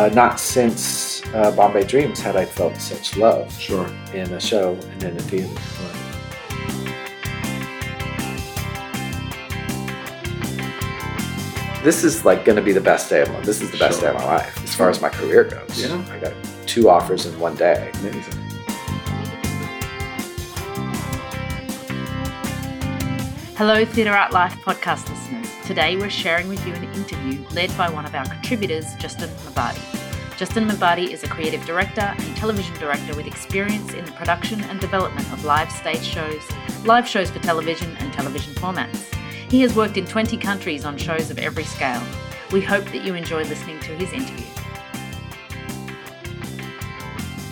uh, not since uh, Bombay Dreams had I felt such love Sure. in a show and in a theater. This is like going to be the best day of my. This is the best Sure. day of my life as far as my career goes. Yeah. I got two offers in one day. Amazing. Hello, Theatre Art Life podcast listeners. Today we're sharing with you an interview led by one of our contributors, Justin Mabadi. Justin Mabadi is a creative director and television director with experience in the production and development of live stage shows, live shows for television, and television formats. He has worked in 20 countries on shows of every scale. We hope that you enjoy listening to his interview.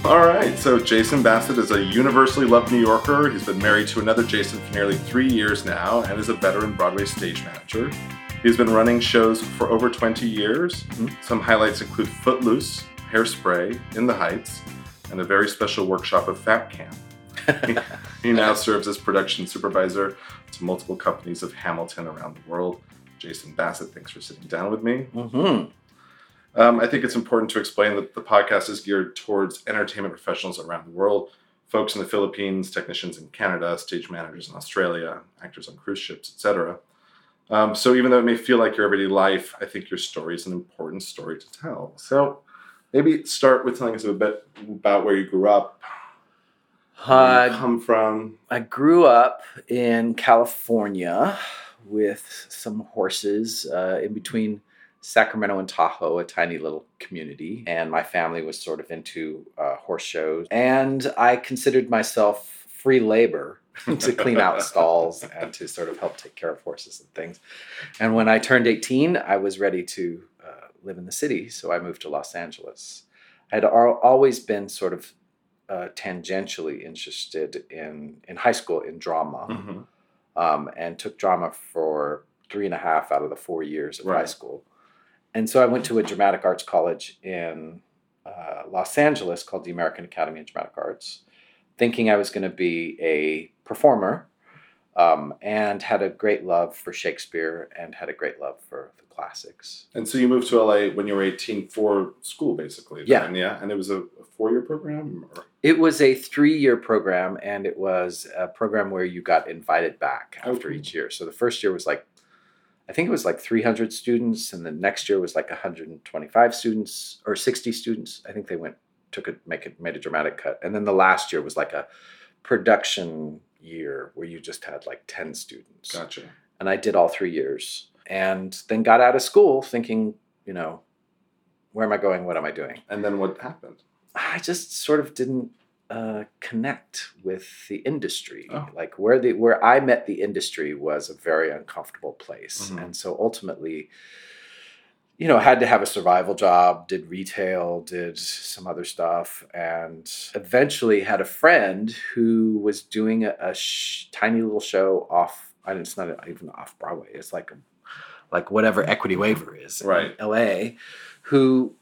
All right, so Jason Bassett is a universally loved New Yorker. He's been married to another Jason for nearly three years now and is a veteran Broadway stage manager. He's been running shows for over 20 years. Some highlights include Footloose, Hairspray, In the Heights, and a very special workshop of Fat Camp. he now serves as production supervisor to multiple companies of Hamilton around the world. Jason Bassett, thanks for sitting down with me. Mm-hmm. Um, I think it's important to explain that the podcast is geared towards entertainment professionals around the world, folks in the Philippines, technicians in Canada, stage managers in Australia, actors on cruise ships, etc. Um, so even though it may feel like your everyday life, I think your story is an important story to tell. So maybe start with telling us a bit about where you grew up, where you come from. I grew up in California with some horses uh, in between Sacramento and Tahoe, a tiny little community. And my family was sort of into uh, horse shows. And I considered myself free labor to clean out stalls and to sort of help take care of horses and things. And when I turned 18, I was ready to uh, live in the city. So I moved to Los Angeles. I had al- always been sort of uh, tangentially interested in in high school in drama, Mhm. um, and took drama for three and a half out of the four years of high school. And so I went to a dramatic arts college in uh, Los Angeles called the American Academy of Dramatic Arts, thinking I was going to be a performer, um, and had a great love for Shakespeare and had a great love for the classics. And so you moved to LA when you were 18 for school, basically. Yeah. then, yeah. And it was a, a four-year program. Or? It was a three-year program, and it was a program where you got invited back after cool. each year. So the first year was like, I think it was like 300 students, and the next year was like 125 students or 60 students. I think they went took it make it made a dramatic cut, and then the last year was like a production year where you just had like 10 students Gotcha. and I did all three years, and then got out of school thinking, you know, where am I going? What am I doing? And then what happened? I just sort of didn't uh, connect with the industry. Oh. Like where the where I met the industry was a very uncomfortable place, Mhm. and so ultimately, you know, had to have a survival job. Did retail, did some other stuff, and eventually had a friend who was doing a, a sh- tiny little show off. I it's not even off Broadway. It's like like whatever Equity Waiver is in Right. L.A. Who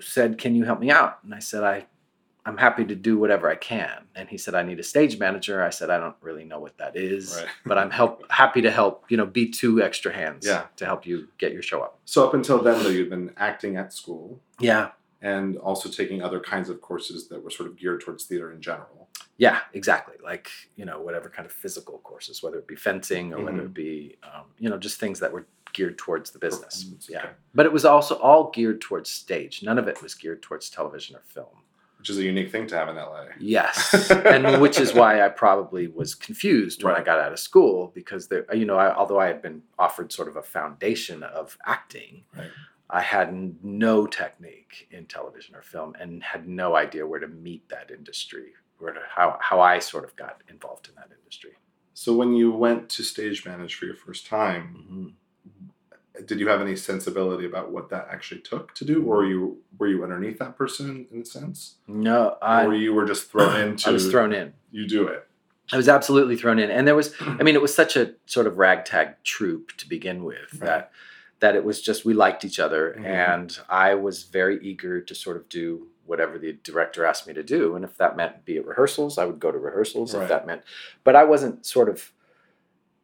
said, "Can you help me out?" And I said, "I, I'm happy to do whatever I can." And he said, "I need a stage manager." I said, "I don't really know what that is, Right. but I'm help happy to help. You know, be two extra hands Yeah. to help you get your show up." So up until then, though, you've been acting at school Yeah, and also taking other kinds of courses that were sort of geared towards theater in general. yeah, exactly. Like you know, whatever kind of physical courses, whether it be fencing or whether Mhm. it be, um, you know, just things that were geared towards the business. Yeah, okay. but it was also all geared towards stage. None of it was geared towards television or film. Which is a unique thing to have in LA. Yes, and which is why I probably was confused when I got out of school because there, you know, I, although I had been offered sort of a foundation of acting, Right. I had no technique in television or film and had no idea where to meet that industry, where to how how I sort of got involved in that industry. So when you went to stage manage for your first time, Mhm. Did you have any sensibility about what that actually took to do, or were you were you underneath that person in a sense, No, I, or you were just thrown into? I was thrown in. You do it. I was absolutely thrown in, and there was, I mean, it was such a sort of ragtag troop to begin with Right. that that it was just we liked each other, Mhm. and I was very eager to sort of do whatever the director asked me to do, and if that meant be at rehearsals, I would go to rehearsals. Right. If that meant, but I wasn't sort of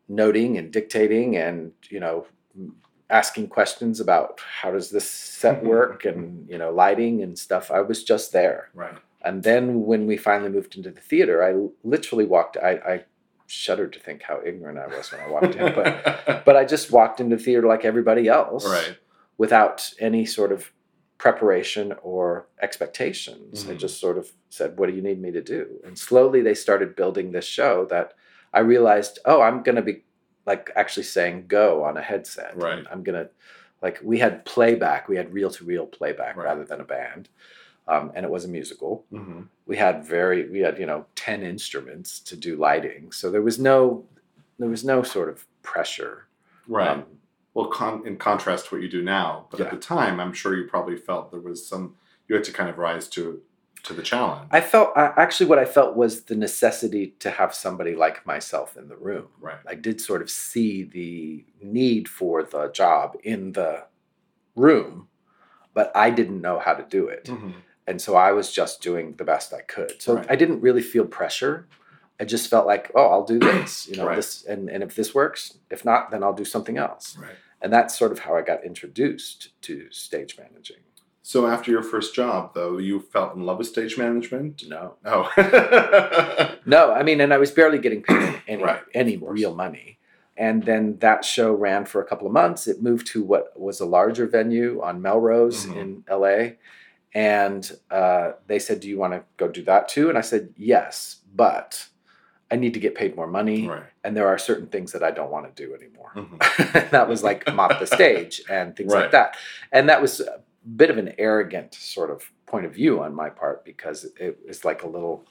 noting and dictating and you know asking questions about how does this set work and you know lighting and stuff. I was just there. Right. And then when we finally moved into the theater, I literally walked. I, I shuddered to think how ignorant I was when I walked in, but but I just walked into the theater like everybody else, right. without any sort of preparation or expectations. I Mhm. just sort of said, "What do you need me to do?" And slowly they started building this show that I realized, oh, I'm going to be like actually saying "go" on a headset. Right. I'm gonna like we had playback. We had reel to reel playback Right. rather than a band, um, and it was a musical hmm we had very we had you know 10 instruments to do lighting so there was no there was no sort of pressure Right. Um, well, con- in contrast to what you do now, but at the time, I'm sure you probably felt there was some. You had to kind of rise to to the challenge. i felt I, actually what i felt was the necessity to have somebody like myself in the room right. i did sort of see the need for the job in the room but i didn't know how to do it Mhm. and so i was just doing the best i could so Right. i didn't really feel pressure i just felt like oh i'll do this you know Right. this and, and if this works if not then i'll do something else Right. and that's sort of how i got introduced to stage managing So after your first job, though, you felt in love with stage management. no Oh. no i mean and i was barely getting paid any, Right, any real money and then that show ran for a couple of months it moved to what was a larger venue on melrose Mhm. in la and uh, they said do you want to go do that too and i said yes but i need to get paid more money right. and there are certain things that i don't want to do anymore Mhm. that was like mop the stage and things Right. like that. And that was a bit of an arrogant sort of point of view on my part because it was like a little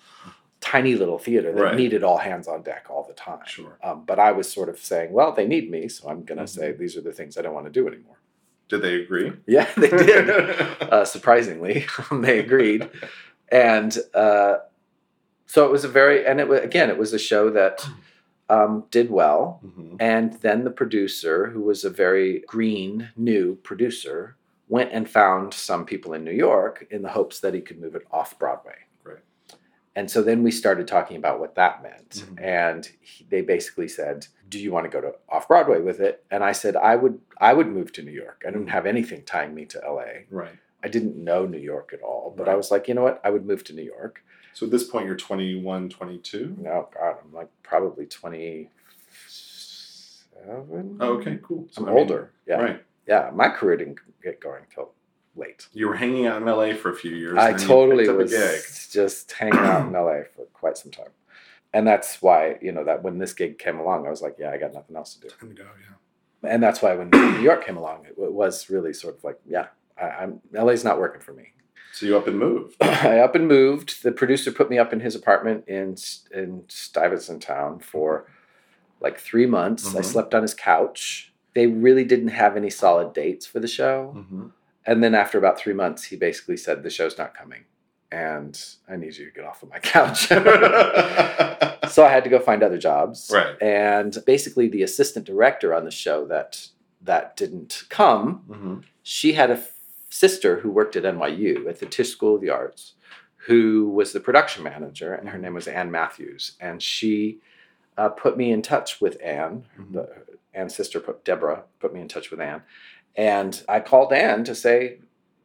tiny little theater that Right. needed all hands on deck all the time. Sure. Um, but I was sort of saying, well, they need me, so I'm going to Mhm. say these are the things I don't want to do anymore. Did they agree? Yeah, they did. uh, surprisingly, they agreed. And uh, so it was a very, and it was, again, it was a show that um, did well. Mhm. And then the producer, who was a very green, new producer, went and found some people in New York in the hopes that he could move it off Broadway. Great. And so then we started talking about what that meant. Mhm. And he, they basically said, "Do you want to go to off Broadway with it?" And I said, "I would. I would move to New York. I didn't Mhm. have anything tying me to LA. Right. I didn't know New York at all. But I was like, you know what? I would move to New York. So at this point, you're 21, 22? No, God, I'm like probably twenty-seven. Oh, okay, cool. So, I'm I mean, older. Yeah. Right. Yeah, my career didn't get going till late. You were hanging out in LA for a few years. I and then you totally picked was just hanging out in LA for quite some time. And that's why, you know, that when this gig came along, I was like, yeah, I got nothing else to do. Time to go, yeah. And that's why when New York came along, it, it was really sort of like, yeah, I, I'm LA's not working for me. So you up and moved. I up and moved. The producer put me up in his apartment in in Stuyvesant Town for like three months. I Mhm. slept on his couch. They really didn't have any solid dates for the show. Mm-hmm. And then after about three months, he basically said, The show's not coming. And I need you to get off of my couch. so I had to go find other jobs. Right. And basically, the assistant director on the show that that didn't come, mm-hmm. she had a f- sister who worked at NYU at the Tisch School of the Arts, who was the production manager, and her name was Ann Matthews. And she uh, put me in touch with Ann. Mhm. The, Ann's sister, put, Deborah, put me in touch with Anne, And I called Anne to say,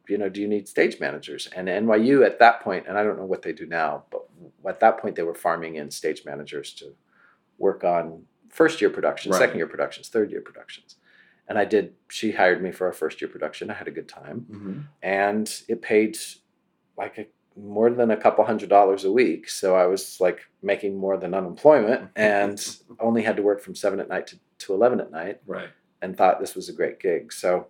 you know, do you need stage managers? And NYU at that point, and I don't know what they do now, but at that point they were farming in stage managers to work on first year productions, Right. second year productions, third year productions. And I did, she hired me for a first year production. I had a good time. Mm-hmm. And it paid like a, more than a couple hundred dollars a week. So I was like making more than unemployment and only had to work from seven at night to, to 11 at night Right. and thought this was a great gig. So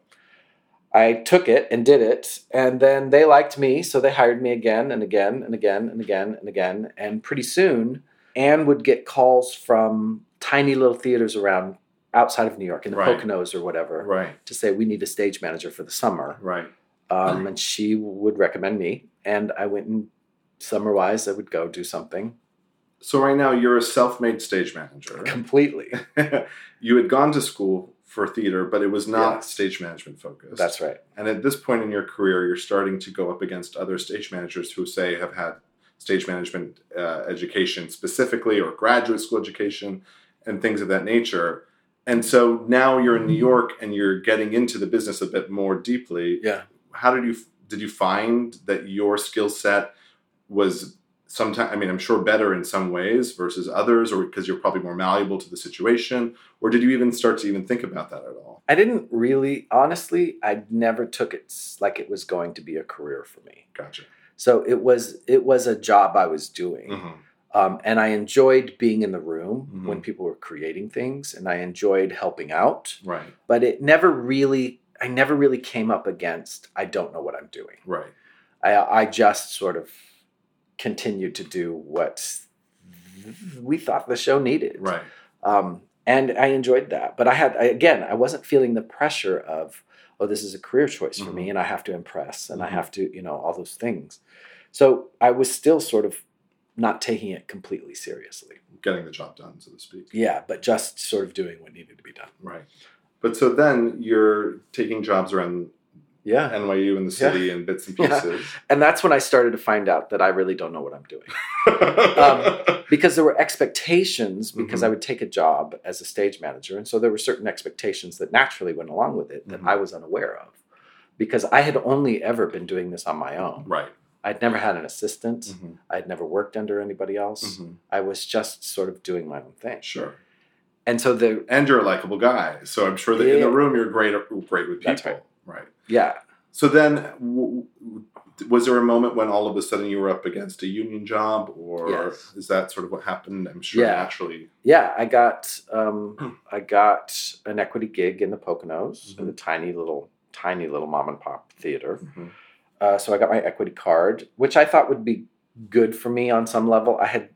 I took it and did it. And then they liked me. So they hired me again and again and again and again and again. And pretty soon, Anne would get calls from tiny little theaters around outside of New York in the Right. Poconos or whatever Right. to say, we need a stage manager for the summer. Right. Um, and she would recommend me. And I went and summer wise, I would go do something So right now you're a self-made stage manager. completely. you had gone to school for theater, but it was not stage management focused. That's right. And at this point in your career, you're starting to go up against other stage managers who say have had stage management uh, education specifically or graduate school education and things of that nature. And so now you're in New York and you're getting into the business a bit more deeply. Yeah. How did you did you find that your skill set was sometimes I mean I'm sure better in some ways versus others or because you're probably more malleable to the situation or did you even start to even think about that at all? I didn't really, honestly, I never took it like it was going to be a career for me. Gotcha. So it was it was a job I was doing. Mhm. Um, and I enjoyed being in the room Mhm. when people were creating things, and I enjoyed helping out. Right. But it never really, I never really came up against. I don't know what I'm doing. Right. I, I just sort of continued to do what we thought the show needed. Right. Um, and I enjoyed that. But I had, I, again, I wasn't feeling the pressure of, oh, this is a career choice for me, Mhm. and I have to impress, and I Mhm. have to, you know, all those things. So I was still sort of not taking it completely seriously. Getting the job done, so to speak. Yeah, but just sort of doing what needed to be done. Right. But so then you're taking jobs around Yeah. NYU in the Yeah. city and bits and Yeah. pieces. And that's when I started to find out that I really don't know what I'm doing. Um, because there were expectations because Mhm. I would take a job as a stage manager and so there were certain expectations that naturally went along with it that Mhm. I was unaware of because I had only ever been doing this on my own. right. I'd never had an assistant. Mhm. I'd never worked under anybody else. Mhm. I was just sort of doing my own thing. Sure. And so the And you're a likable guy, so I'm sure that in the room you're great, great with people. That's right. Right. yeah, So then, w- was there a moment when all of a sudden you were up against a union job, or Yes. is that sort of what happened? I'm sure Yeah. naturally. yeah, I got um, I got an equity gig in the Poconos, in Mhm. a tiny little tiny little mom and pop theater. Mhm. Uh, so I got my equity card, which I thought would be good for me on some level. I had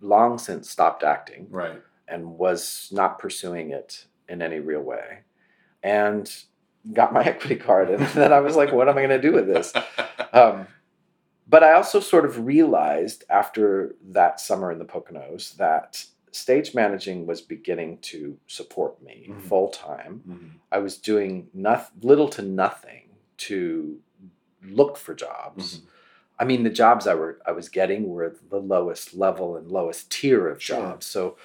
long since stopped acting Right. And was not pursuing it in any real way, and got my equity card, and then I was like, "What am I going to do with this?" Um, but I also sort of realized after that summer in the Poconos that stage managing was beginning to support me Mhm. full time. Mhm. I was doing noth- little to nothing to look for jobs. Mhm. I mean, the jobs I were I was getting were the lowest level and lowest tier of Sure. jobs. So,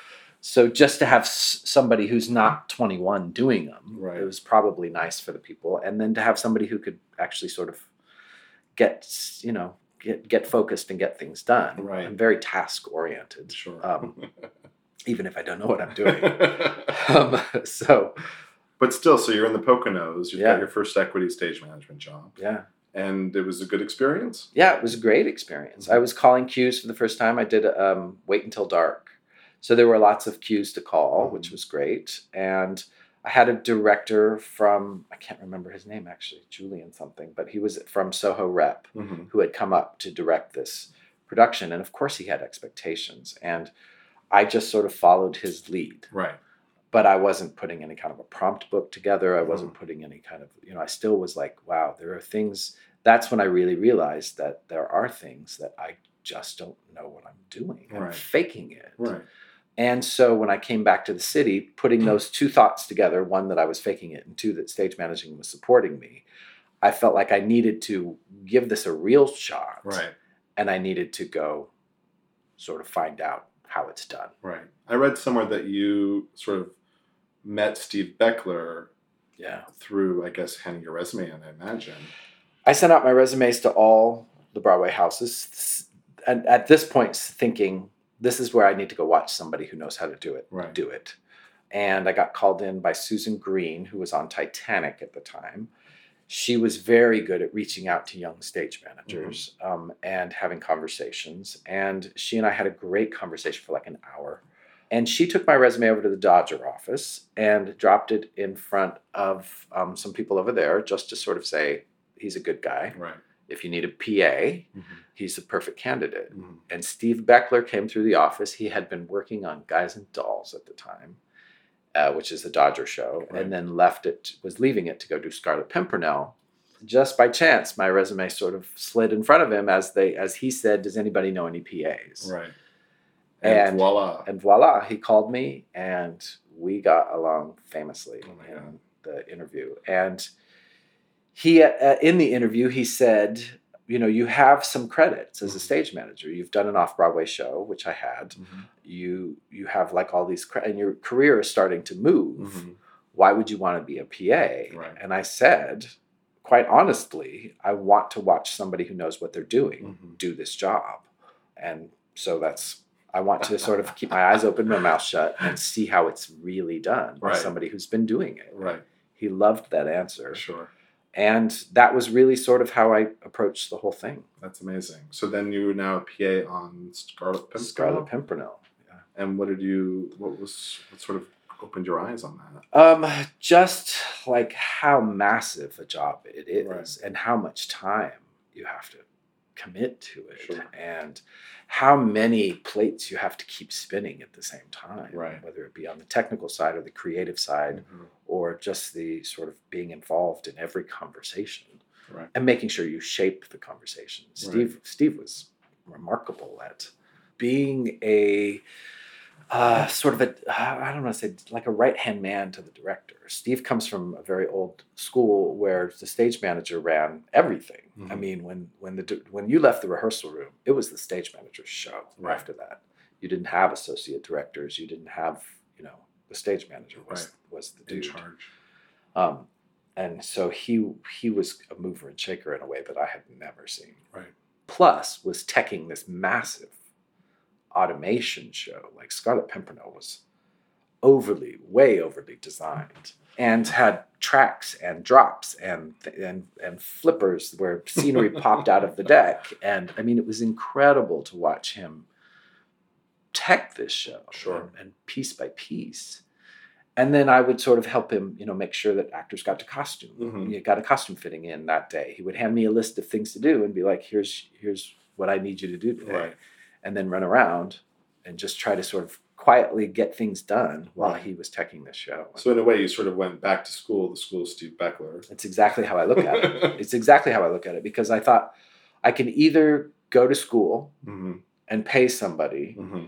so just to have s- somebody who's not 21 doing them, Right. it was probably nice for the people. And then to have somebody who could actually sort of get you know get get focused and get things done. Right. I'm very task oriented, Sure. um, even if I don't know what I'm doing. um, so but still, so you're in the Poconos. You've Yeah. got your first equity stage management job, yeah. and it was a good experience. Yeah, it was a great experience. I was calling cues for the first time. I did um, Wait Until Dark. So there were lots of cues to call, which was great. And I had a director from, I can't remember his name actually, Julian something, but he was from Soho Rep Mm-hmm. who had come up to direct this production. And of course, he had expectations. And I just sort of followed his lead. Right. But I wasn't putting any kind of a prompt book together. I wasn't putting any kind of, you know, I still was like, wow, there are things. That's when I really realized that there are things that I just don't know what I'm doing. I'm Right. faking it. Right. And so when I came back to the city, putting mm. those two thoughts together one, that I was faking it, and two, that stage managing was supporting me, I felt like I needed to give this a real shot. Right. And I needed to go sort of find out how it's done. Right. I read somewhere that you sort of met Steve Beckler Yeah. through, I guess, handing your resume in, I imagine. I sent out my resumes to all the Broadway houses, and at this point, thinking this is where I need to go watch somebody who knows how to do it. Right. Do it. And I got called in by Susan Green, who was on Titanic at the time. She was very good at reaching out to young stage managers um, and having conversations. And she and I had a great conversation for like an hour. And she took my resume over to the Dodger office and dropped it in front of um, some people over there just to sort of say, he's a good guy. Right. If you need a PA, Mhm. He's the perfect candidate. Mhm. And Steve Beckler came through the office. He had been working on Guys and Dolls at the time, uh, which is the Dodger show, Right. and then left it, was leaving it to go do Scarlet Pimpernel. Just by chance, my resume sort of slid in front of him as they, as he said, "Does anybody know any PAs?" Right. And, And- voila. And voila, he called me, and we got along famously Oh in God. the interview. And he, uh, in the interview, he said, you know you have some credits as a stage manager you've done an off-broadway show which i had Mhm. you you have like all these cre- and your career is starting to move Mhm. why would you want to be a pa Right. and i said quite honestly i want to watch somebody who knows what they're doing Mhm. do this job and so that's i want to sort of keep my eyes open my mouth shut and see how it's really done by somebody who's been doing it Right. he loved that answer Sure. And that was really sort of how i approached the whole thing That's amazing. So then you were now a PA on Scarlet Pimpernel. scarlet pimpernel Yeah. And what did you? What was? What sort of opened your eyes on that? Um, just like how massive a job it is, Right. and how much time you have to commit to it, Sure. and how many plates you have to keep spinning at the same time, Right. whether it be on the technical side or the creative side, Mhm. or just the sort of being involved in every conversation Right. and making sure you shape the conversation. Steve Steve was remarkable at being a uh, sort of a uh, don't want to say like a right hand man to the director. Steve comes from a very old school where the stage manager ran everything. I Mhm. mean, when when the when you left the rehearsal room, it was the stage manager's show. Right. After that, you didn't have associate directors. You didn't have you know the stage manager was Right. was the In dude. charge. Um, and so he he was a mover and shaker in a way that I had never seen. Right. Plus, was teching this massive automation show. Like Scarlet Pimpernel was overly, way overly designed, and had tracks and drops and and and flippers where scenery popped out of the deck. And I mean, it was incredible to watch him tech this show, Sure. and, and piece by piece. And then I would sort of help him, you know, make sure that actors got to costume. Mhm. You got a costume fitting in that day. He would hand me a list of things to do and be like, "Here's here's what I need you to do today," Right. And then run around and just try to sort of quietly get things done while he was teching the show. So in a way, you sort of went back to school, the school of Steve Beckler. It's exactly how I look at it. It's exactly how I look at it because I thought I can either go to school hmm and pay somebody hmm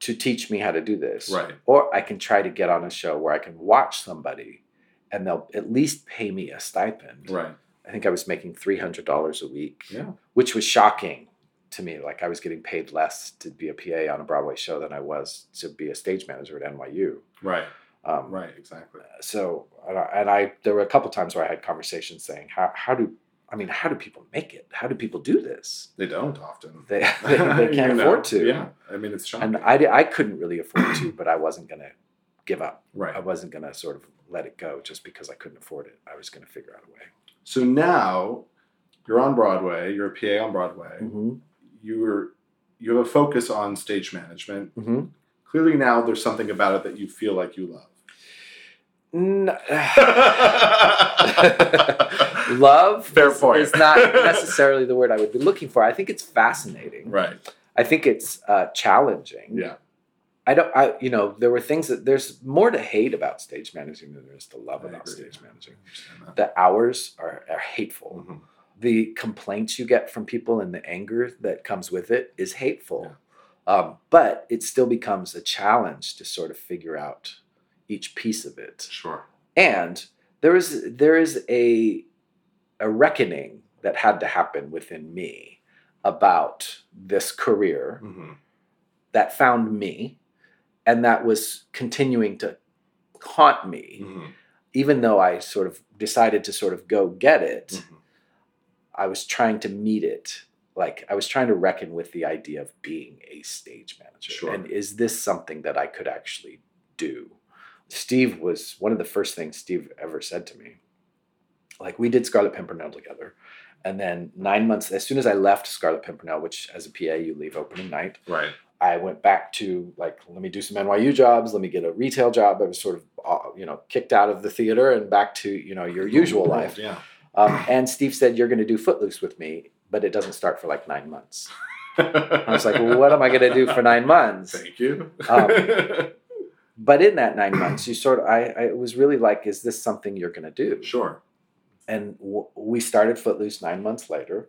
to teach me how to do this, Right. or I can try to get on a show where I can watch somebody and they'll at least pay me a stipend. Right. I think I was making three hundred dollars a week, Yeah. which was shocking to me. Like I was getting paid less to be a PA on a Broadway show than I was to be a stage manager at NYU. Right. Um, Right. Exactly. So, and I, and I, there were a couple times where I had conversations saying, "How how do I mean, how do people make it? How do people do this? They don't often. They they, they can't You know, afford to." Yeah. I mean, it's shocking. And I, I couldn't really afford to, but I wasn't going to give up. Right i wasn't going to sort of let it go just because I couldn't afford it. I was going to figure out a way. So now you're on Broadway. You're a PA on Broadway. Mm-hmm. You're you have a focus on stage management. Mm-hmm. Clearly, now there's something about it that you feel like you love. love Fair is, point. is not necessarily the word I would be looking for. I think it's fascinating. right. I think it's uh, challenging. Yeah. I don't. I you know there were things that there's more to hate about stage managing than there is to love I about agree. stage managing. I understand that. The hours are, are hateful. Mhm. The complaints you get from people and the anger that comes with it is hateful. Um, but it still becomes a challenge to sort of figure out each piece of it. Sure. And there is there is a a reckoning that had to happen within me about this career hmm that found me and that was continuing to haunt me hmm even though i sort of decided to sort of go get it Mhm. I was trying to meet it like i was trying to reckon with the idea of being a stage manager Sure. and is this something that i could actually do steve was one of the first things steve ever said to me like we did scarlet pimpernel together and then nine months as soon as i left scarlet pimpernel which as a pa you leave opening night Right. I went back to like, let me do some NYU jobs. Let me get a retail job. I was sort of, uh, you know, kicked out of the theater and back to, you know, your usual life. Yeah. Um, and Steve said, you're going to do Footloose with me, but it doesn't start for like nine months. I was like, well, what am I going to do for nine months? Thank you. Um, But in that nine months, you sort of, I, I was really like, is this something you're going to do? sure. and w- we started Footloose nine months later.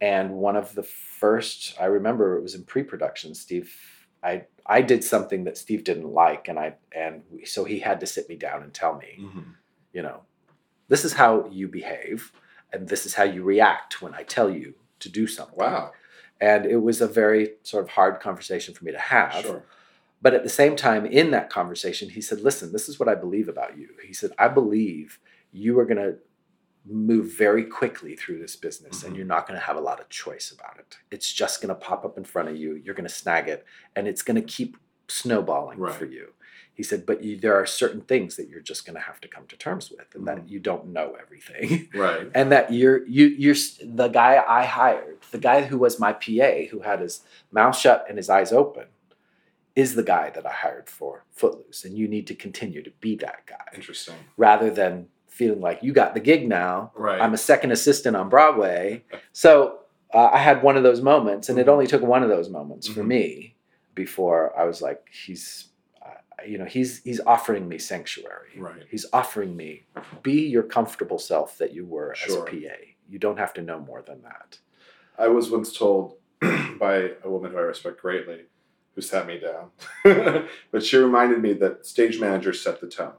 And one of the first, I remember it was in pre-production. Steve, I I did something that Steve didn't like, and I and we, so he had to sit me down and tell me, hmm you know, this is how you behave, and this is how you react when I tell you to do something. Wow. And it was a very sort of hard conversation for me to have. Sure. But at the same time, in that conversation, he said, Listen, this is what I believe about you. He said, I believe you are going to move very quickly through this business Mhm. and you're not going to have a lot of choice about it. It's just going to pop up in front of you. You're going to snag it and it's going to keep snowballing Right. for you. He said, But you, there are certain things that you're just going to have to come to terms with and Mhm. that you don't know everything. Right. and that you're you you're the guy I hired, the guy who was my PA, who had his mouth shut and his eyes open, is the guy that I hired for Footloose, and you need to continue to be that guy Interesting. rather than feeling like you got the gig now. Right. I'm a second assistant on Broadway, so uh, I had one of those moments, and it Mhm. only took one of those moments for Mhm. me before I was like, he's. You know, he's he's offering me sanctuary. Right. He's offering me be your comfortable self that you were as a PA. You don't have to know more than that. I was once told by a woman who I respect greatly, who sat me down, but she reminded me that stage managers set the tone,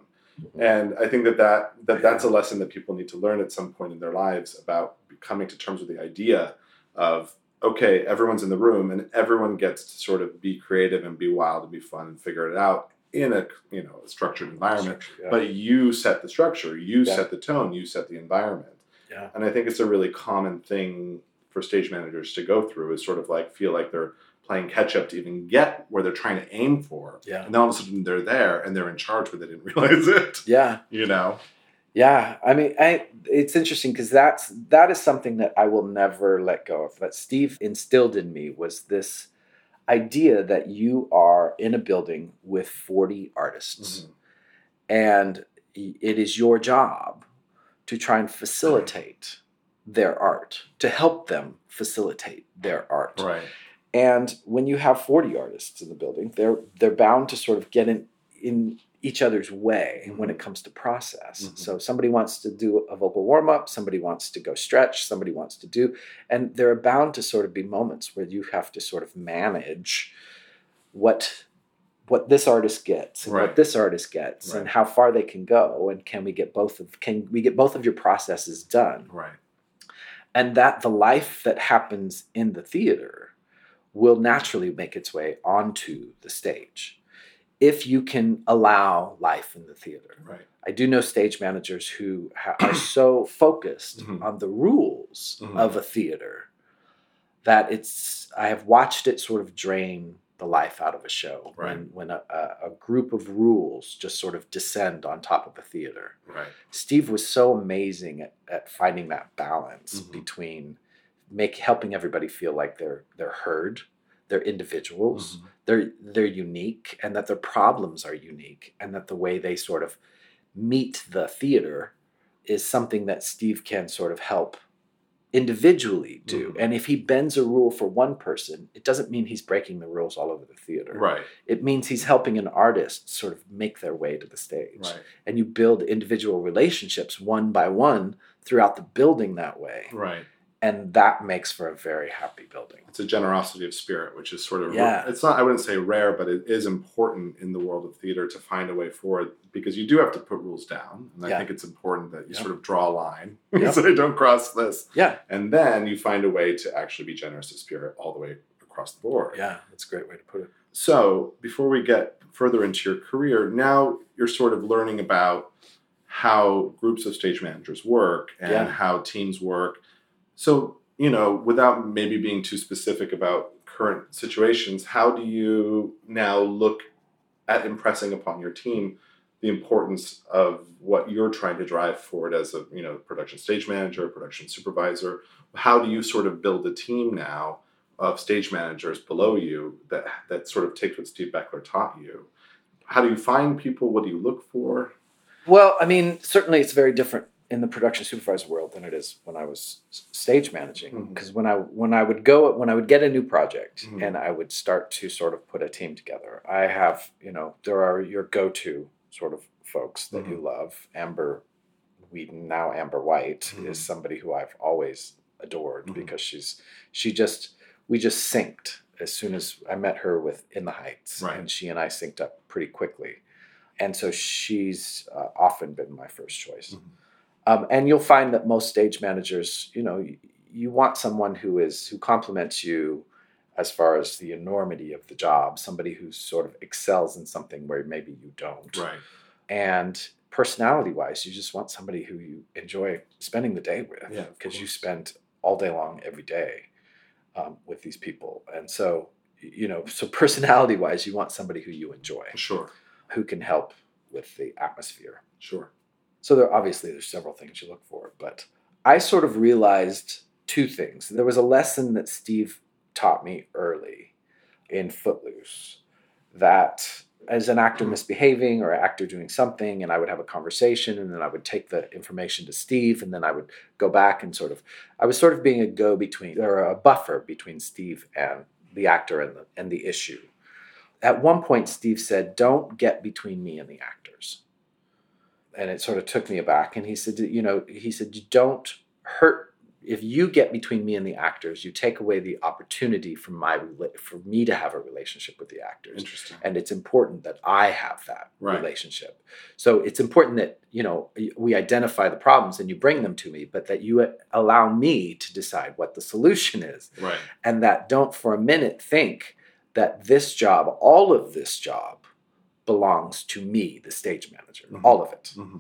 and I think that, that that that's a lesson that people need to learn at some point in their lives about coming to terms with the idea of okay, everyone's in the room and everyone gets to sort of be creative and be wild and be fun and figure it out in a you know a structured environment. Yeah. But you set the structure, you Yeah. set the tone, you set the environment. Yeah. And I think it's a really common thing for stage managers to go through is sort of like feel like they're playing catch up to even get where they're trying to aim for. yeah. And then all of a sudden they're there and they're in charge, but they didn't realize it. Yeah. You know? Yeah. I mean, I, it's interesting because that's that is something that I will never let go of. That Steve instilled in me was this idea that you are in a building with 40 artists Mhm. and it is your job to try and facilitate their art, to help them facilitate their art. Right. And when you have 40 artists in the building, they're they're bound to sort of get in in each other's way when it comes to process. Mhm. So somebody wants to do a vocal warm up, somebody wants to go stretch, somebody wants to do and there are bound to sort of be moments where you have to sort of manage what what this artist gets and Right. what this artist gets and how far they can go and can we get both of can we get both of your processes done Right. and that the life that happens in the theater will naturally make its way onto the stage if you can allow life in the theater. Right. I do know stage managers who ha- are so focused Mhm. on the rules Mhm. of a theater that it's I have watched it sort of drain the life out of a show Right. when when a, a, group of rules just sort of descend on top of a theater. Right. Steve was so amazing at, at finding that balance Mhm. between make helping everybody feel like they're they're heard, they're individuals, Mhm. they're they're unique, and that their problems are unique, and that the way they sort of meet the theater is something that Steve can sort of help individually do. Mhm. And if he bends a rule for one person, it doesn't mean he's breaking the rules all over the theater. Right. It means he's helping an artist sort of make their way to the stage Right. and you build individual relationships one by one throughout the building that way Right. And that makes for a very happy building It's a generosity of spirit, which is sort of Yeah. It's not. I wouldn't say rare, but it is important in the world of theater to find a way forward because you do have to put rules down, and I think it's important that you Yeah. sort of draw a line, Yeah. say don't cross this, yeah and then you find a way to actually be generous of spirit all the way across the board. yeah that's a great way to put it So before we get further into your career, now you're sort of learning about how groups of stage managers work and Yeah. how teams work. So, you know, without maybe being too specific about current situations, how do you now look at impressing upon your team the importance of what you're trying to drive forward as a, you know, production stage manager, production supervisor? How do you sort of build a team now of stage managers below you that that sort of takes what Steve Beckler taught you? How do you find people? What do you look for? well i mean certainly it's very different in the production supervisor world than it is when i was stage managing because when i when i would go when i would get a new project Mhm. and i would start to sort of put a team together i have you know there are your go-to sort of folks that you love amber Wedin, now Amber White, Mhm. is somebody who I've always adored Mhm. because she's she just we just synced as soon as I met her with In the Heights, Right. and she and I synced up pretty quickly, and so she's uh, often been my first choice. Um, and you'll find that most stage managers, you know, you want someone who is who complements you as far as the enormity of the job, somebody who sort of excels in something where maybe you don't. Right. And personality wise, you just want somebody who you enjoy spending the day with Yeah, because you course. spend all day long every day um, with these people. And so, you know, so personality wise, you want somebody who you enjoy, Sure. who can help with the atmosphere. Sure. So there obviously there's several things you look for, but I sort of realized two things. There was a lesson that Steve taught me early in Footloose that as an actor misbehaving or actor doing something and I would have a conversation and then I would take the information to Steve and then I would go back and sort of I was sort of being a go between or a buffer between Steve and the actor and the and the issue. At one point Steve said, "Don't get between me and the actors." And it sort of took me aback. And he said, you know, he said, you don't hurt. If you get between me and the actors, you take away the opportunity from my for me to have a relationship with the actors. Interesting. And it's important that I have that Right. relationship. So it's important that you know we identify the problems and you bring them to me, but that you uh, allow me to decide what the solution is, Right. and that don't for a minute think that this job, all of this job, belongs to me, the stage manager, Mhm. all of it. hmm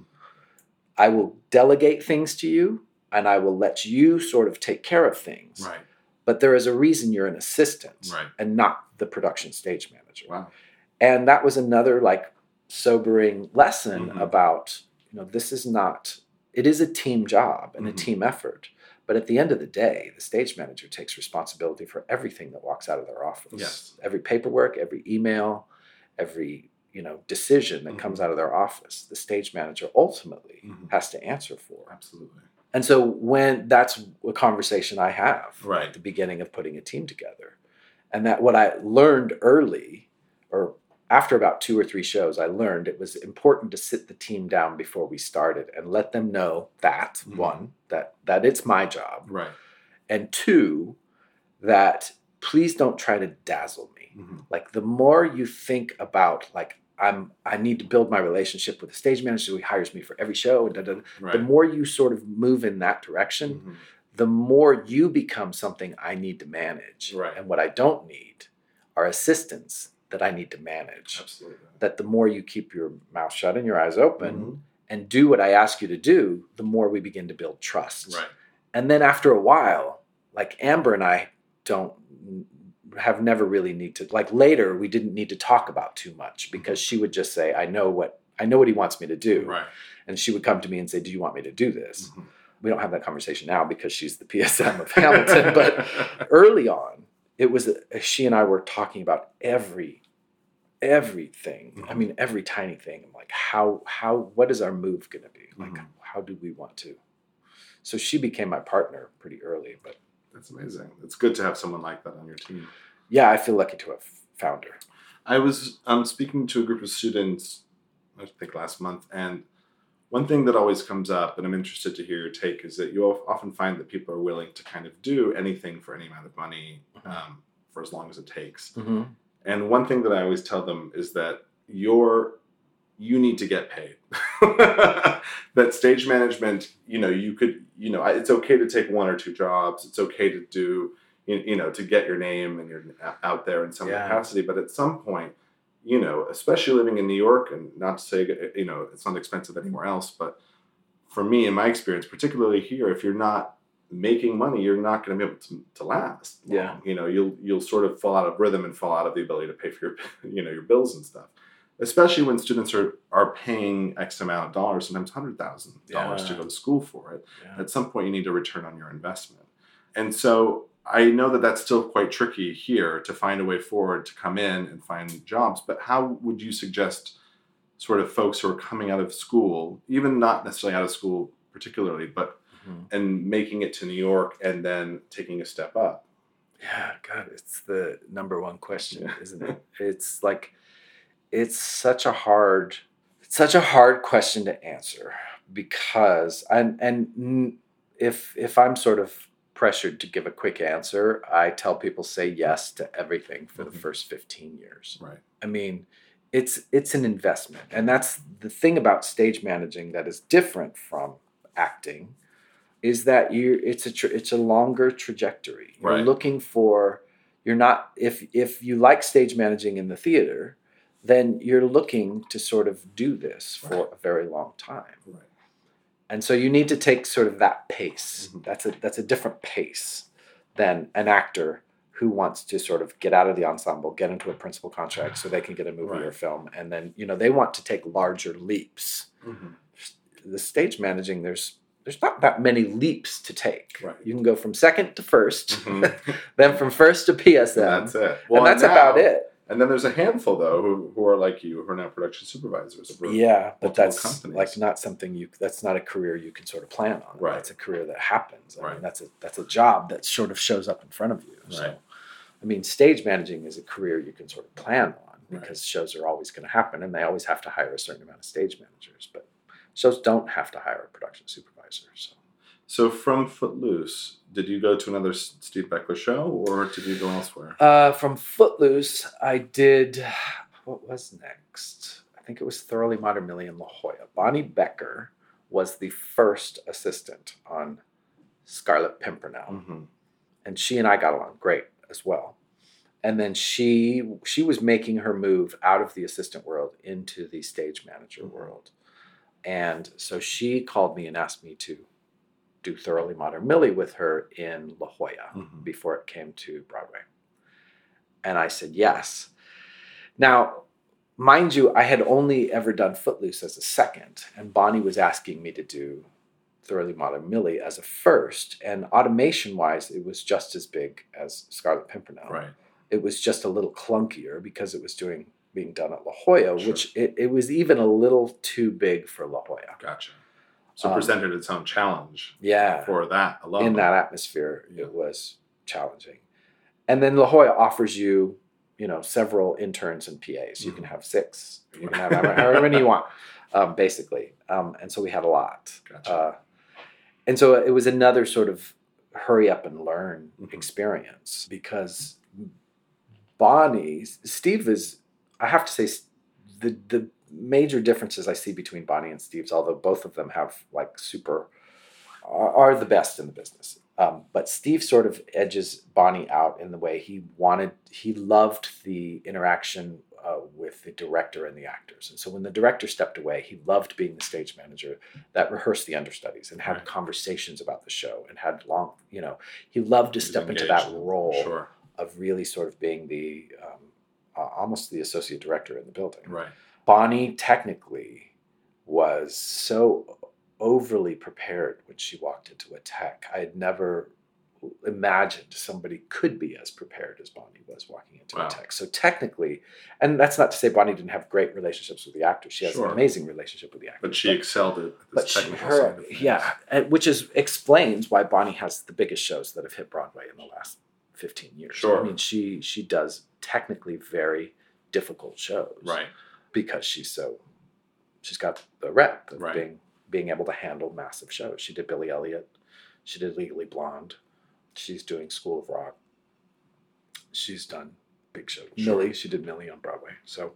I will delegate things to you and I will let you sort of take care of things. Right. But there is a reason you're an assistant Right. and not the production stage manager. Wow. And that was another like sobering lesson Mhm. about, you know, this is not, it is a team job and a team effort. But at the end of the day, the stage manager takes responsibility for everything that walks out of their office. Yes. Every paperwork, every email, every you know decision that comes Mhm. out of their office, the stage manager ultimately Mhm. has to answer for. Absolutely. And so when that's a conversation I have Right. at the beginning of putting a team together. And that what I learned early or after about two or three shows, I learned it was important to sit the team down before we started and let them know that Mhm. one, that that it's my job. Right. And two, that please don't try to dazzle me. hmm Like the more you think about like I'm I need to build my relationship with the stage manager who hires me for every show and da, da, da, Right. the more you sort of move in that direction, Mhm. the more you become something I need to manage. Right. And what I don't need are assistants that I need to manage. Absolutely. That the more you keep your mouth shut and your eyes open Mhm. and do what I ask you to do, the more we begin to build trust. Right. And then after a while, like Amber and I don't have never really need to like later we didn't need to talk about too much because she would just say I know what I know what he wants me to do Right. and she would come to me and say do you want me to do this Mhm. we don't have that conversation now because she's the PSM of Hamilton. but early on, it was uh, she and I were talking about every everything. I Mhm. mean, every tiny thing. I'm like, how how what is our move going to be? Like, Mhm. how do we want to? So she became my partner pretty early. But That's amazing. It's good to have someone like that on your team. Yeah, I feel lucky to have found her. I was um, speaking to a group of students, I think last month, and one thing that always comes up, and I'm interested to hear your take, is that you of- often find that people are willing to kind of do anything for any amount of money um, for as long as it takes. And one thing that I always tell them is that you're you need to get paid. that stage management, you know, you could, you know, it's okay to take one or two jobs. It's okay to do, you you know, to get your name and you're uh, out there in some Yeah. capacity. But at some point, you know, especially living in New York, and not to say, you know, it's not expensive anywhere else, but for me, in my experience, particularly here, if you're not making money, you're not going to be able to, to last. long. Yeah. You know, you'll you'll sort of fall out of rhythm and fall out of the ability to pay for your, you know, your bills and stuff. Especially when students are are paying X amount of dollars, sometimes hundred thousand dollars to go to school for it. Yeah. At some point, you need to return on your investment. And so I know that that's still quite tricky here to find a way forward to come in and find jobs. But how would you suggest sort of folks who are coming out of school, even not necessarily out of school particularly, but Mhm. and making it to New York and then taking a step up? Yeah, God, it's the number one question, isn't it? It's like it's such a hard it's such a hard question to answer because and and if if I'm sort of pressured to give a quick answer, I tell people say yes to everything for Mhm. the first 15 years. Right. I mean, it's it's an investment, and that's the thing about stage managing that is different from acting. is that you it's a tra- it's a longer trajectory. You're Right. looking for you're not if if you like stage managing in the theater, then you're looking to sort of do this for Right. a very long time. Right. And so you need to take sort of that pace. Mhm. That's a that's a different pace than an actor who wants to sort of get out of the ensemble, get into a principal contract so they can get a movie or film, and then you know they want to take larger leaps. The stage managing, there's there's not that many leaps to take. Right. You can go from second to 1st Mhm. then from first to PSM, that's it. and that's now- about it. And then there's a handful though who, who are like you, who are now production supervisors. Yeah, but that's companies. like not something you. That's not a career you can sort of plan on. Right. That's a career that happens. I Right. mean, that's a that's a job that sort of shows up in front of you. So, Right. I mean, stage managing is a career you can sort of plan on Right. because shows are always going to happen, and they always have to hire a certain amount of stage managers. But shows don't have to hire a production supervisor. So So from Footloose, did you go to another Steve Beckler show, or did you go elsewhere? uh, from Footloose, I did. What was next? I think it was Thoroughly Modern Millie in La Jolla. Bonnie Becker was the first assistant on Scarlet Pimpernel. Mm-hmm. and she and I got along great as well. And then she she was making her move out of the assistant world into the stage manager Mhm. world. And so she called me and asked me to do Thoroughly Modern Millie with her in La Jolla Mhm. before it came to Broadway. And I said yes. Now, mind you, I had only ever done Footloose as a second, and Bonnie was asking me to do Thoroughly Modern Millie as a first. And automation wise, it was just as big as Scarlet Pimpernel. Right. It was just a little clunkier because it was doing being done at La Jolla, Sure. which it, it was even a little too big for La Jolla. Gotcha. So Um, presented its own challenge Yeah. for that alone. in that atmosphere Yeah. it was challenging and then la jolla offers you you know several interns and pas you can Mhm. have six you can have however many you want um, basically um, and so we had a lot Gotcha. uh, and so it was another sort of hurry up and learn Mhm. experience because bonnie steve is i have to say the the major differences i see between bonnie and steve's although both of them have like super are, are the best in the business um, but steve sort of edges bonnie out in the way he wanted he loved the interaction uh, with the director and the actors and so when the director stepped away he loved being the stage manager that rehearsed the understudies and had Right. conversations about the show and had long you know he loved to He step into that role Sure. of really sort of being the um, uh, almost the associate director in the building Right. Bonnie technically was so overly prepared when she walked into a tech. I had never imagined somebody could be as prepared as Bonnie was walking into Wow. a tech. So technically, and that's not to say Bonnie didn't have great relationships with the actors. She has Sure. an amazing relationship with the actors. But she excelled at this but she, technical her, side of things. yeah, uh, which is explains why Bonnie has the biggest shows that have hit Broadway in the last fifteen years. Sure. I mean, she she does technically very difficult shows, Right. Because she's so she's got the rep of Right. being being able to handle massive shows. She did Billy Elliot, she did Legally Blonde, she's doing School of Rock. She's done big shows. Sure. Millie, she did Millie on Broadway. So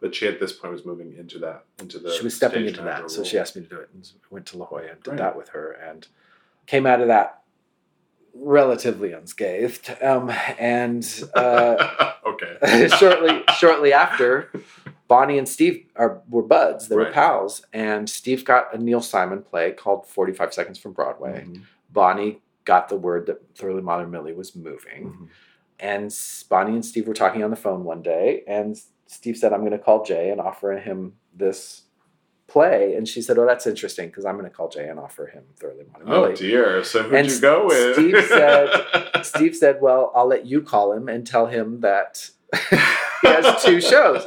But she at this point was moving into that into the she was stepping into that. So role. she asked me to do it and went to La Jolla and did Right. that with her and came out of that relatively unscathed. Um, and uh, okay. shortly shortly after, Bonnie and Steve are were buds. They were pals, and Steve got a Neil Simon play called Forty Five Seconds from Broadway. Mhm. Bonnie got the word that Thoroughly Modern Millie was moving, Mhm. and Bonnie and Steve were talking on the phone one day, and Steve said, "I'm going to call Jay and offer him this." Play and she said, "Oh, that's interesting because I'm going to call Jay and offer him Thoroughly Modern Millie. Oh dear. So who'd And you go with? Steve said- Steve said, "Well, I'll let you call him and tell him that he has two shows."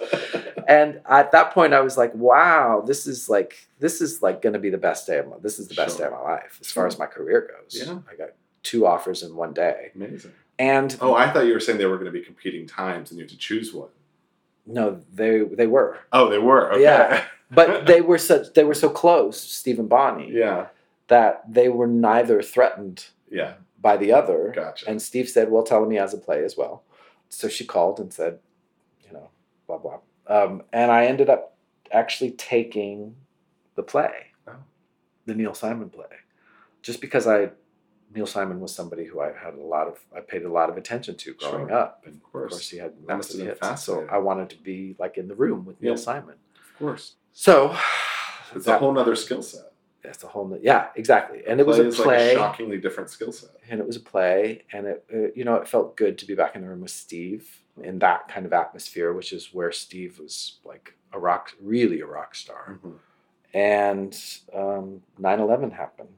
And at that point, I was like, "Wow, this is like this is like going to be the best day of my this is the best Sure. day of my life as far as my career goes." Yeah. I got two offers in one day, Amazing. and Oh, I thought you were saying they were going to be competing times and you had to choose one. no, they they were, Oh, they were. Okay. Yeah. but they were such they were so close, Steve and Bonnie, yeah. that they were neither threatened Yeah. by the other. Gotcha. And Steve said, "Well, tell him he has a play as well." So she called and said, "You know, blah blah." Um, and I ended up actually taking the play, Oh. the Neil Simon play, just because I Neil Simon was somebody who I had a lot of I paid a lot of attention to growing Sure. up, and Of of course. course he had massive hits. So. I wanted to be like in the room with Neil Simon. Of course. So It's a whole nother skill set. That's a whole. Yeah, exactly. And it was a play, like a shockingly different skill set. and it was a play, and it, it you know it felt good to be back in the room with Steve in that kind of atmosphere, which is where Steve was like a rock, really a rock star. Mhm. And um, 9/11 happened,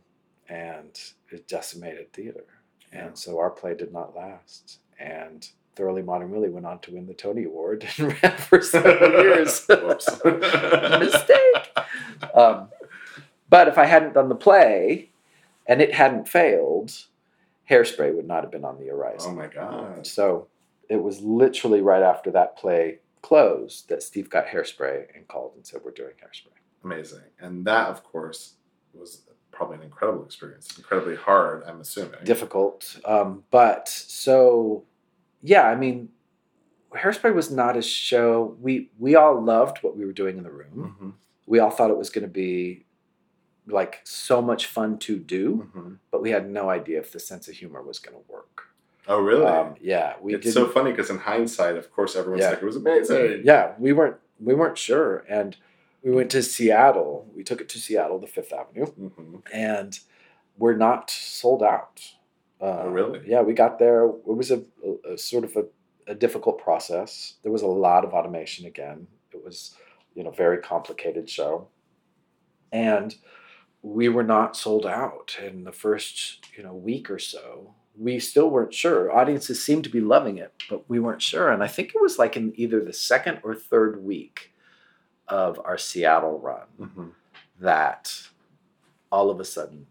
and it decimated theater, Yeah. and so our play did not last. And Thoroughly Modern Millie went on to win the Tony Award and ran for several years. Whoops. Mistake. Um, but if I hadn't done the play and it hadn't failed, Hairspray would not have been on the horizon. oh my god. So it was literally right after that play closed that Steve got Hairspray and called and said, We're doing Hairspray. Amazing. And that, of course, was probably an incredible experience. Incredibly hard, I'm assuming. Difficult. Um, but so, yeah, I mean, Hairspray was not a show. We, we all loved what we were doing in the room. Mhm. We all thought it was going to be like so much fun to do. Mhm. but we had no idea if the sense of humor was going to work. Oh, really? Um, yeah, we it's so funny because in hindsight, of course, everyone's Yeah. like, it was amazing. yeah, we weren't we weren't sure, and we went to Seattle. We took it to Seattle, the Fifth Avenue, hmm and we're not sold out. Uh, Oh, really? Yeah, we got there. It was a, a, a sort of a, a difficult process. There was a lot of automation again. It was, you know, very complicated show, and we were not sold out in the first, you know, week or so. We still weren't sure. Audiences seemed to be loving it, but we weren't sure. And I think it was like in either the second or third week of our Seattle run hmm that all of a sudden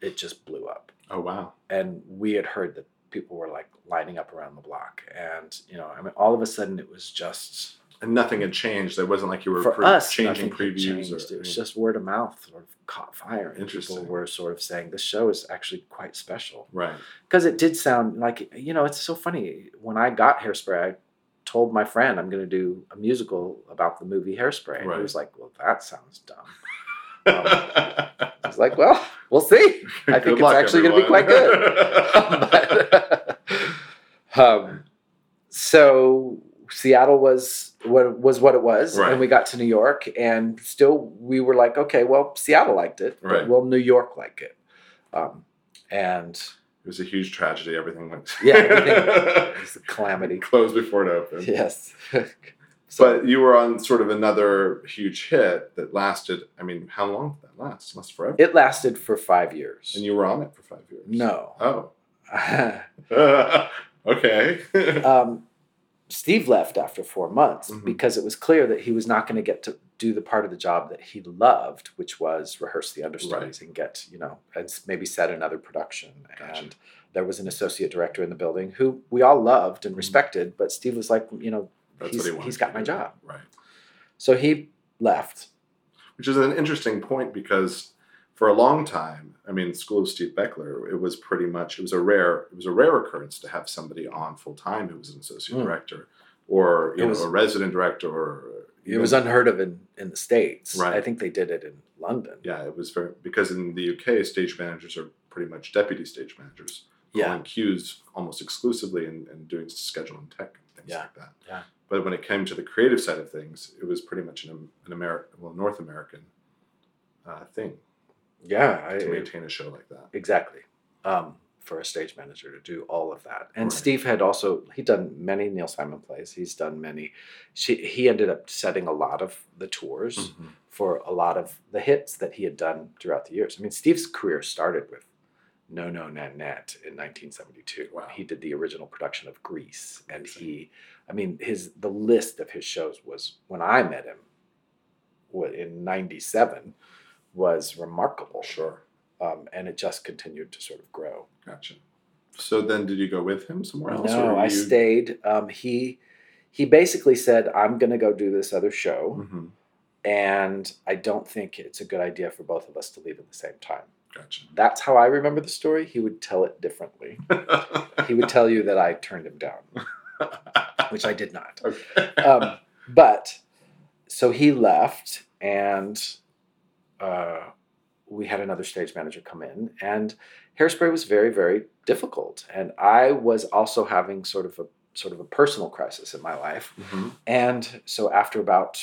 it just blew up Oh, wow. and we had heard that people were like lining up around the block and you know i mean all of a sudden it was just And nothing had changed. It wasn't like you were for pre- us changing previews. changed. Or, it was just word of mouth sort of caught fire and Interesting. people were sort of saying this show is actually quite special right. because it did sound like you know it's so funny when i got hairspray i told my friend i'm going to do a musical about the movie hairspray and Right. he was like well that sounds dumb I was like, well, we'll see. I think Good it's actually going to be quite good. but, um, so Seattle was what was what it was, Right. and we got to New York, and still we were like, okay, well, Seattle liked it, Right. but will New York like it? Um, and it was a huge tragedy. Everything went. Yeah, everything- it was a calamity. Closed before it opened. Yes. so But you were on sort of another huge hit that lasted. I mean, how long did that last? It must forever. it lasted for five years. and you were on it for five years. no. Oh. um, okay. Steve left after four months Mhm. because it was clear that he was not going to get to do the part of the job that he loved, which was rehearse the understudies and get, you know, and maybe set another production. Gotcha. And there was an associate director in the building who we all loved and Mhm. respected, but Steve was like, you know, That's he's, what he he's got my job. Right. So he left. Which is an interesting point because for a long time, I mean, School of Steve Beckler, it was pretty much it was a rare it was a rare occurrence to have somebody on full time who was an associate Mm. director or you It know was- a resident director or It was unheard of in, in the States. Right. I think they did it in London. yeah, it was very because in the UK, stage managers are pretty much deputy stage managers, Yeah. cues almost exclusively and, and doing schedule and tech and things Yeah. like that. Yeah. But when it came to the creative side of things, it was pretty much an, an American, well, North American uh, thing Yeah. I, to maintain a show like that. Exactly. Um, for a stage manager to do all of that. And Right. Steve had also he'd done many Neil Simon plays. He's done many. She, he ended up setting a lot of the tours Mhm. for a lot of the hits that he had done throughout the years. I mean, Steve's career started with No No Nanette in 1972. Wow. He did the original production of Grease, and he, I mean, his the list of his shows was when I met him, in '97, was remarkable Sure. um, and it just continued to sort of grow. Gotcha. So then, did you go with him somewhere else? No, I you... stayed. Um, he he basically said, "I'm going to go do this other show, Mhm. and I don't think it's a good idea for both of us to leave at the same time." Gotcha. That's how I remember the story. He would tell it differently. He would tell you that I turned him down, which I did not. okay. Um, but so he left, and uh, we had another stage manager come in, and Hairspray was very, very difficult. And I was also having sort of a sort of a personal crisis in my life. Mm-hmm. And so after about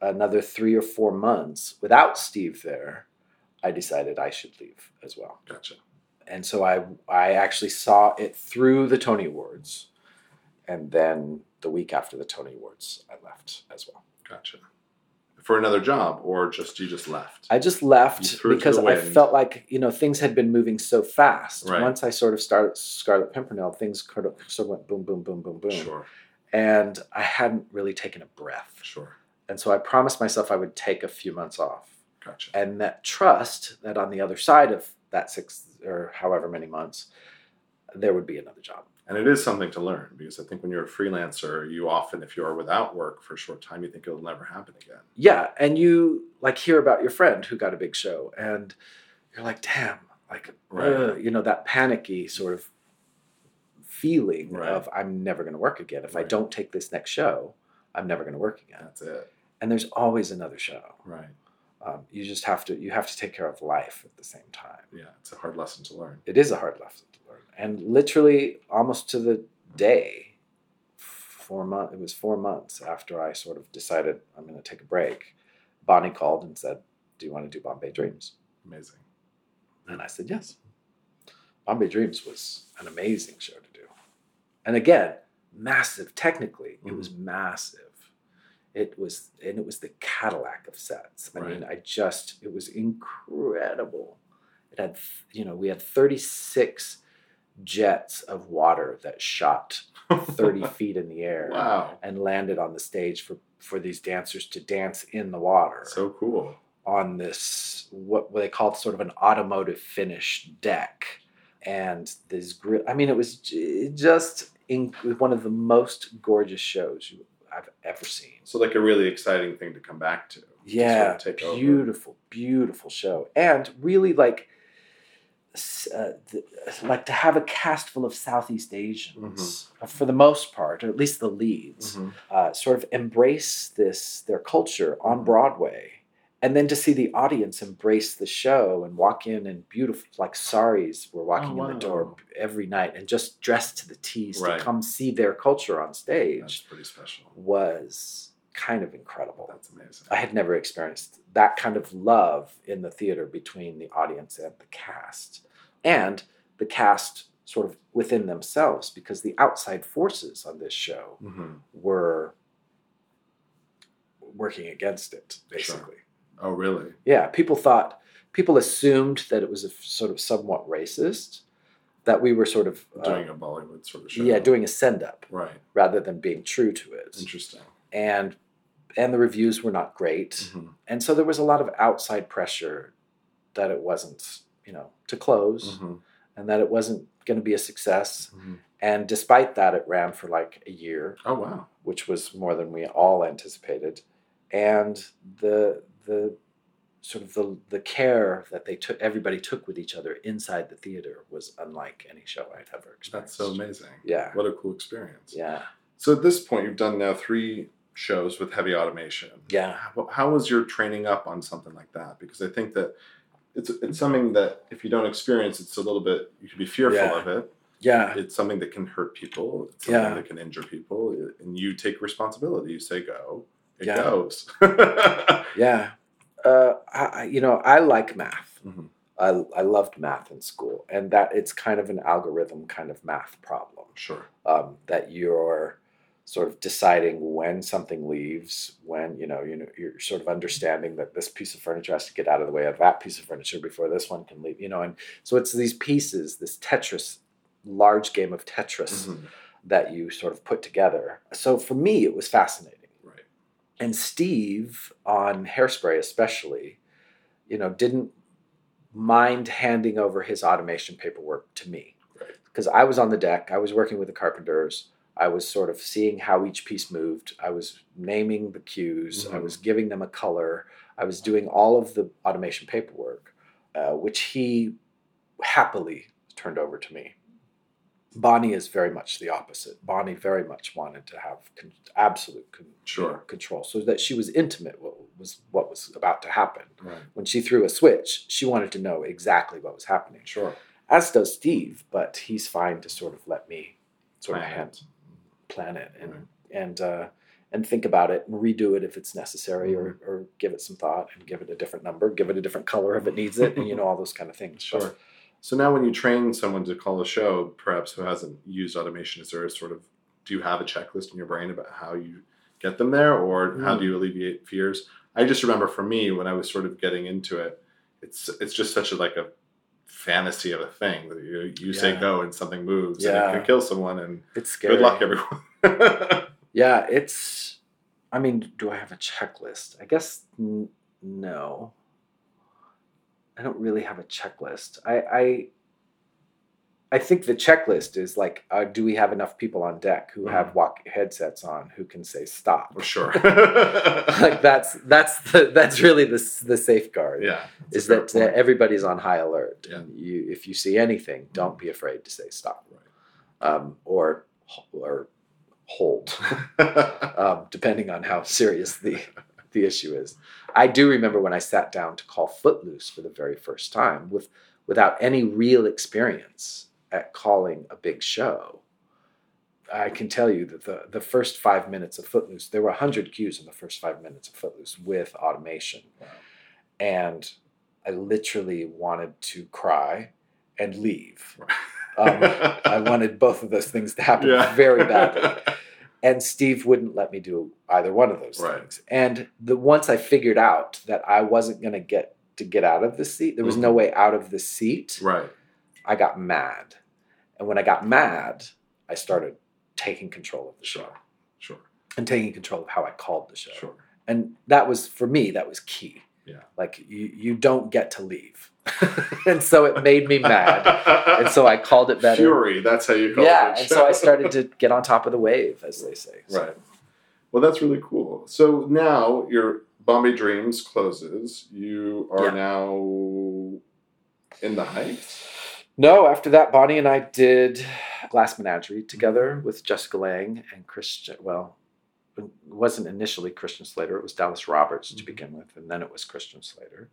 another three or four months without Steve there, I decided I should leave as well. Gotcha. And so I I actually saw it through the Tony Awards. And then the week after the Tony Awards, I left as well. Gotcha. For another job, or just you just left? I just left threw it to because I felt like you know things had been moving so fast. Right. Once I sort of started Scarlet Pimpernel, things sort of sort of went boom, boom, boom, boom, boom, Sure. and I hadn't really taken a breath. Sure. And so I promised myself I would take a few months off, Gotcha. and that trust that on the other side of that six or however many months, there would be another job. And it is something to learn because I think when you're a freelancer, you often, if you are without work for a short time, you think it'll never happen again. Yeah, and you like hear about your friend who got a big show, and you're like, damn, like Right. ugh, you know that panicky sort of feeling Right. of I'm never going to work again. If I don't take this next show, I'm never going to work again. That's it. And there's always another show. Right. Um, you just have to you have to take care of life at the same time. Yeah. It's a hard lesson to learn. It is a hard lesson to and literally almost to the day, four month. It was four months after I sort of decided I'm going to take a break. Bonnie called and said, "Do you want to do Bombay Dreams?" Amazing. And I said yes. Bombay Dreams was an amazing show to do, and again, massive. Technically, it mm-hmm. was massive. It was, and it was the Cadillac of sets. I mean, I just, it was incredible. It had, you know, we had 36 jets of water that shot 30 feet in the air Wow. and landed on the stage for, for these dancers to dance in the water So cool. on this, what, they called sort of an automotive finish deck. And this grill, I mean, it was just in, one of the most gorgeous shows you, I've ever seen. So like a really exciting thing to come back to. to Yeah, sort of take over. beautiful, beautiful show, and really like, uh, the, like to have a cast full of Southeast Asians uh, for the most part, or at least the leads, Mhm. uh, sort of embrace this their culture Mm-hmm. on Broadway, and then to see the audience embrace the show and walk in and beautiful like saris were walking Oh, in the door every night and just dressed to the T's Right. to come see their culture on stage. That's pretty special. was kind of incredible. That's amazing. I had never experienced that kind of love in the theater between the audience and the cast, and the cast sort of within themselves, because the outside forces on this show hmm were working against it, Sure. basically. Oh, really? Yeah, people thought, people assumed that it was a sort of somewhat racist, that we were sort of uh, Doing a Bollywood sort of show. yeah doing a send up Right. rather than being true to it, Interesting. And and the reviews were not great. Mhm. and so there was a lot of outside pressure that it wasn't you know to close Mhm. and that it wasn't going to be a success Mhm. and despite that it ran for like a year Oh, wow. which was more than we all anticipated and the the sort of the the care that they took everybody took with each other inside the theater was unlike any show I'd ever experienced That's so amazing. yeah What a cool experience. yeah So at this point, you've done now three shows with heavy automation. yeah How, how was your training up on something like that? Because I think that it's it's something that if you don't experience, it's a little bit you can be fearful Yeah. of it. yeah It's something that can hurt people. It's something Yeah. that can injure people, and you take responsibility. You say go, it Yeah. goes. yeah uh, I, you know I like math Mhm. I, I loved math in school and that it's kind of an algorithm kind of math problem Sure. um, that you're sort of deciding when something leaves when you know you know you're sort of understanding that this piece of furniture has to get out of the way of that piece of furniture before this one can leave you know and so it's these pieces this tetris large game of tetris Mhm. that you sort of put together so for me it was fascinating Right. and Steve on Hairspray especially, you know, didn't mind handing over his automation paperwork to me. Right. Because I was on the deck, I was working with the carpenters, I was sort of seeing how each piece moved, I was naming the cues, I Mhm. was giving them a color, I was doing all of the automation paperwork, uh, which he happily turned over to me. Bonnie is very much the opposite. Bonnie very much wanted to have con- absolute con- Sure. control, so that she was intimate with, was what was about to happen. Right. When she threw a switch, she wanted to know exactly what was happening. Sure. As does Steve, but he's fine to sort of let me sort of hand plan it and Right. and uh, and think about it and redo it if it's necessary or Mm-hmm. or give it some thought and give it a different number, give it a different color if it needs it, and you know all those kind of things. But- Sure. So now, when you train someone to call a show, perhaps who hasn't used automation, is there a sort of do you have a checklist in your brain about how you get them there, or how do you alleviate fears? I just remember for me when I was sort of getting into it, it's it's just such a like a fantasy of a thing that you you say go and something moves and Yeah. it can kill someone and It's scary. good luck everyone. Yeah, it's. I mean, do I have a checklist? I guess n- no. I don't really have a checklist. I I, I think the checklist is like, uh, do we have enough people on deck who have walk headsets on who can say stop? For sure. like that's that's the, that's really the the safeguard. yeah. Is that, point. everybody's on high alert? Yeah. And you, if you see anything, don't be afraid to say stop, um, or or hold um, depending on how serious the the issue is. I do remember when I sat down to call Footloose for the very first time with without any real experience at calling a big show. I can tell you that the, the first five minutes of Footloose, there were 100 cues in the first five minutes of Footloose with automation. Wow. And I literally wanted to cry and leave. Um, I wanted both of those things to happen Yeah. very badly and Steve wouldn't let me do either one of those Right. things. And the once I figured out that I wasn't going to get to get out of the seat, there was no Mhm. way out of the seat. right. I got mad, and when I got mad, I started taking control of the show Sure. Sure. and taking control of how I called the show. Sure. And that was for me. That was key. Yeah. Like you, you don't get to leave, and so it made me mad, and so I called it better. Fury. That's how you call yeah, it. and so I started to get on top of the wave, as they say. So- Right. Well, that's really cool. So now your Bombay Dreams closes. You are Yeah. now in the Heights. No, after that, Bonnie and I did Glass Menagerie together with Jessica Lange and Christian. Well, it wasn't initially Christian Slater, it was Dallas Roberts to Mhm. begin with, and then it was Christian Slater.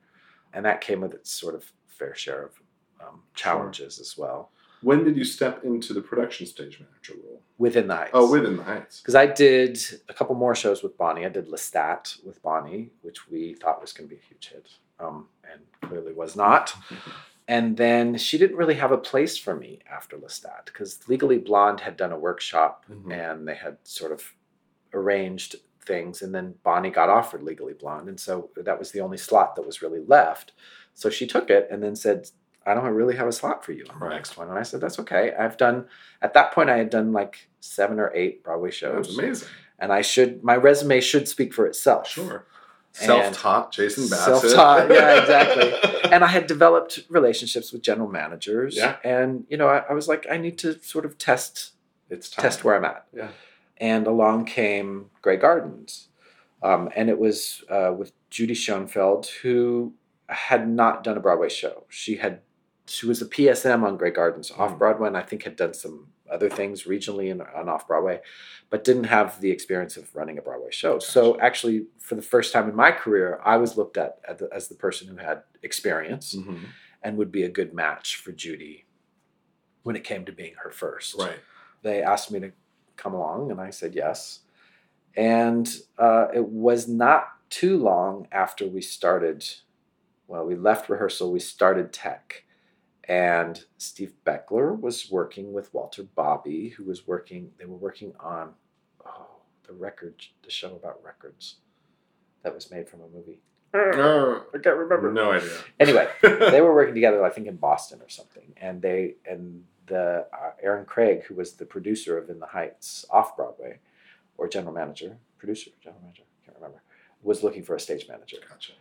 And that came with its sort of fair share of um, challenges as well When did you step into the production stage manager role? within the Heights. Oh, within the Heights. Because I did a couple more shows with Bonnie. I did Lestat with Bonnie, which we thought was going to be a huge hit, um, and clearly was not. And then she didn't really have a place for me after Lestat because Legally Blonde had done a workshop Mhm. and they had sort of arranged things. And then Bonnie got offered Legally Blonde. And so that was the only slot that was really left. So she took it and then said, I don't really have a slot for you on the Right. next one. And I said, That's okay. I've done, at that point, I had done like seven or eight Broadway shows. Amazing. And I should, my resume should speak for itself. Sure. Self-taught Jason Bassett. Self-taught, yeah, exactly. and I had developed relationships with general managers. Yeah. And, you know, I, I was like, I need to sort of test it's time. test where I'm at. Yeah. And along came Grey Gardens. Um, and it was uh, with Judy Schoenfeld, who had not done a Broadway show. She had she was a PSM on Grey Gardens off Mm. Broadway, and I think had done some other things regionally and on off Broadway, but didn't have the experience of running a Broadway show. So actually, for the first time in my career, I was looked at as the, as the person who had experience Mhm. and would be a good match for Judy when it came to being her first Right. they asked me to come along and i said yes and uh, it was not too long after we started well we left rehearsal we started tech and steve beckler was working with walter bobbie who was working they were working on oh the record the show about records that was made from a movie Oh, i can't remember no idea. anyway they were working together, I think, in Boston or something. And they and the uh, Aaron Craig, who was the producer of In the Heights off Broadway, or general manager, producer, general manager, I can't remember, was looking for a stage manager Gotcha.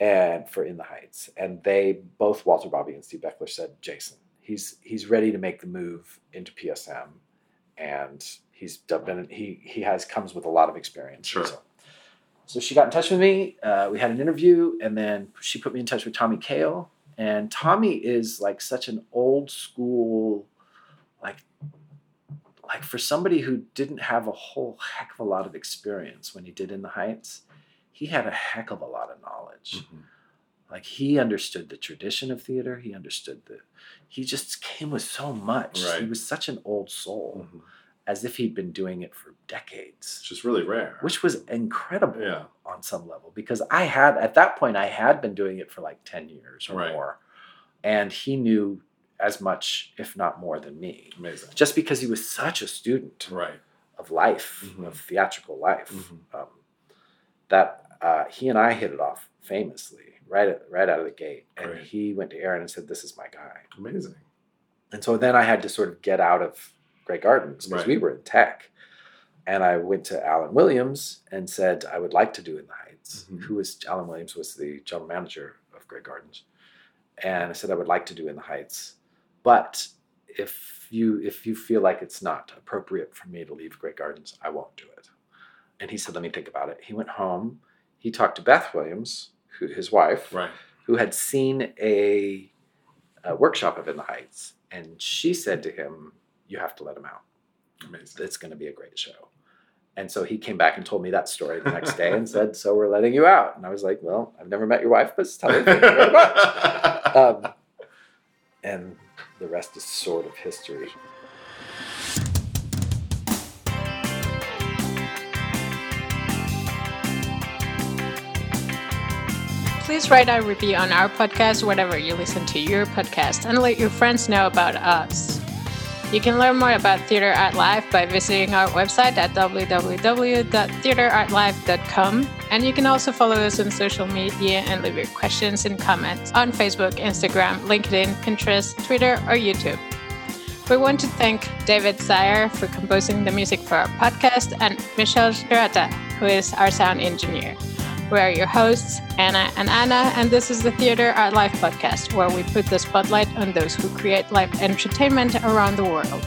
And for In the Heights. And they both, Walter Bobbie and Steve Beckler, said, Jason, he's he's ready to make the move into PSM, and he's been he he has comes with a lot of experience. Sure. So, so she got in touch with me. Uh, we had an interview, and then she put me in touch with Tommy Kail. And Tommy is like such an old school, like, like for somebody who didn't have a whole heck of a lot of experience when he did In the Heights, he had a heck of a lot of knowledge. Mhm. Like he understood the tradition of theater. He understood the. He just came with so much. Right. He was such an old soul, Mhm. as if he'd been doing it for decades, It's just really rare. which was incredible Yeah. on some level because I had at that point I had been doing it for like ten years or Right. more, and he knew as much, if not more, than me. Amazing. Just because he was such a student Right. of life, Mhm. of theatrical life, Mhm. um, that uh, he and I hit it off famously right at, right out of the gate. And Great. he went to Aaron and said, "This is my guy." Amazing. And so then I had to sort of get out of Grey Gardens because Right. we were in tech, and I went to Alan Williams and said I would like to do In the Heights. Mhm. Who was Alan Williams was the general manager of Grey Gardens, and I said I would like to do In the Heights, but if you if you feel like it's not appropriate for me to leave Grey Gardens, I won't do it. And he said, "Let me think about it." He went home. He talked to Beth Williams, who, his wife, Right. who had seen a, a workshop of In the Heights, and she said to him, "You have to let him out. Amazing. It's going to be a great show." And so he came back and told me that story the next day and said, "So we're letting you out." And I was like, "Well, I've never met your wife, but tell you very much." Um, and the rest is sort of history. Please write a review on our podcast, whatever you listen to your podcast, and let your friends know about us. You can learn more about Theater Art Live by visiting our website at www.theaterartlive.com. And you can also follow us on social media and leave your questions and comments on Facebook, Instagram, LinkedIn, Pinterest, Twitter, or YouTube. We want to thank David Sire for composing the music for our podcast and Michelle Shirata, who is our sound engineer. We are your hosts, Anna and Anna, and this is the Theater Art Live podcast, where we put the spotlight on those who create live entertainment around the world.